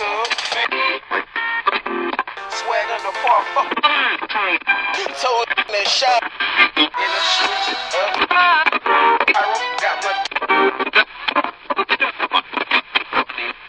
Sweat Swag on the far fuck. Told that shop in the streets.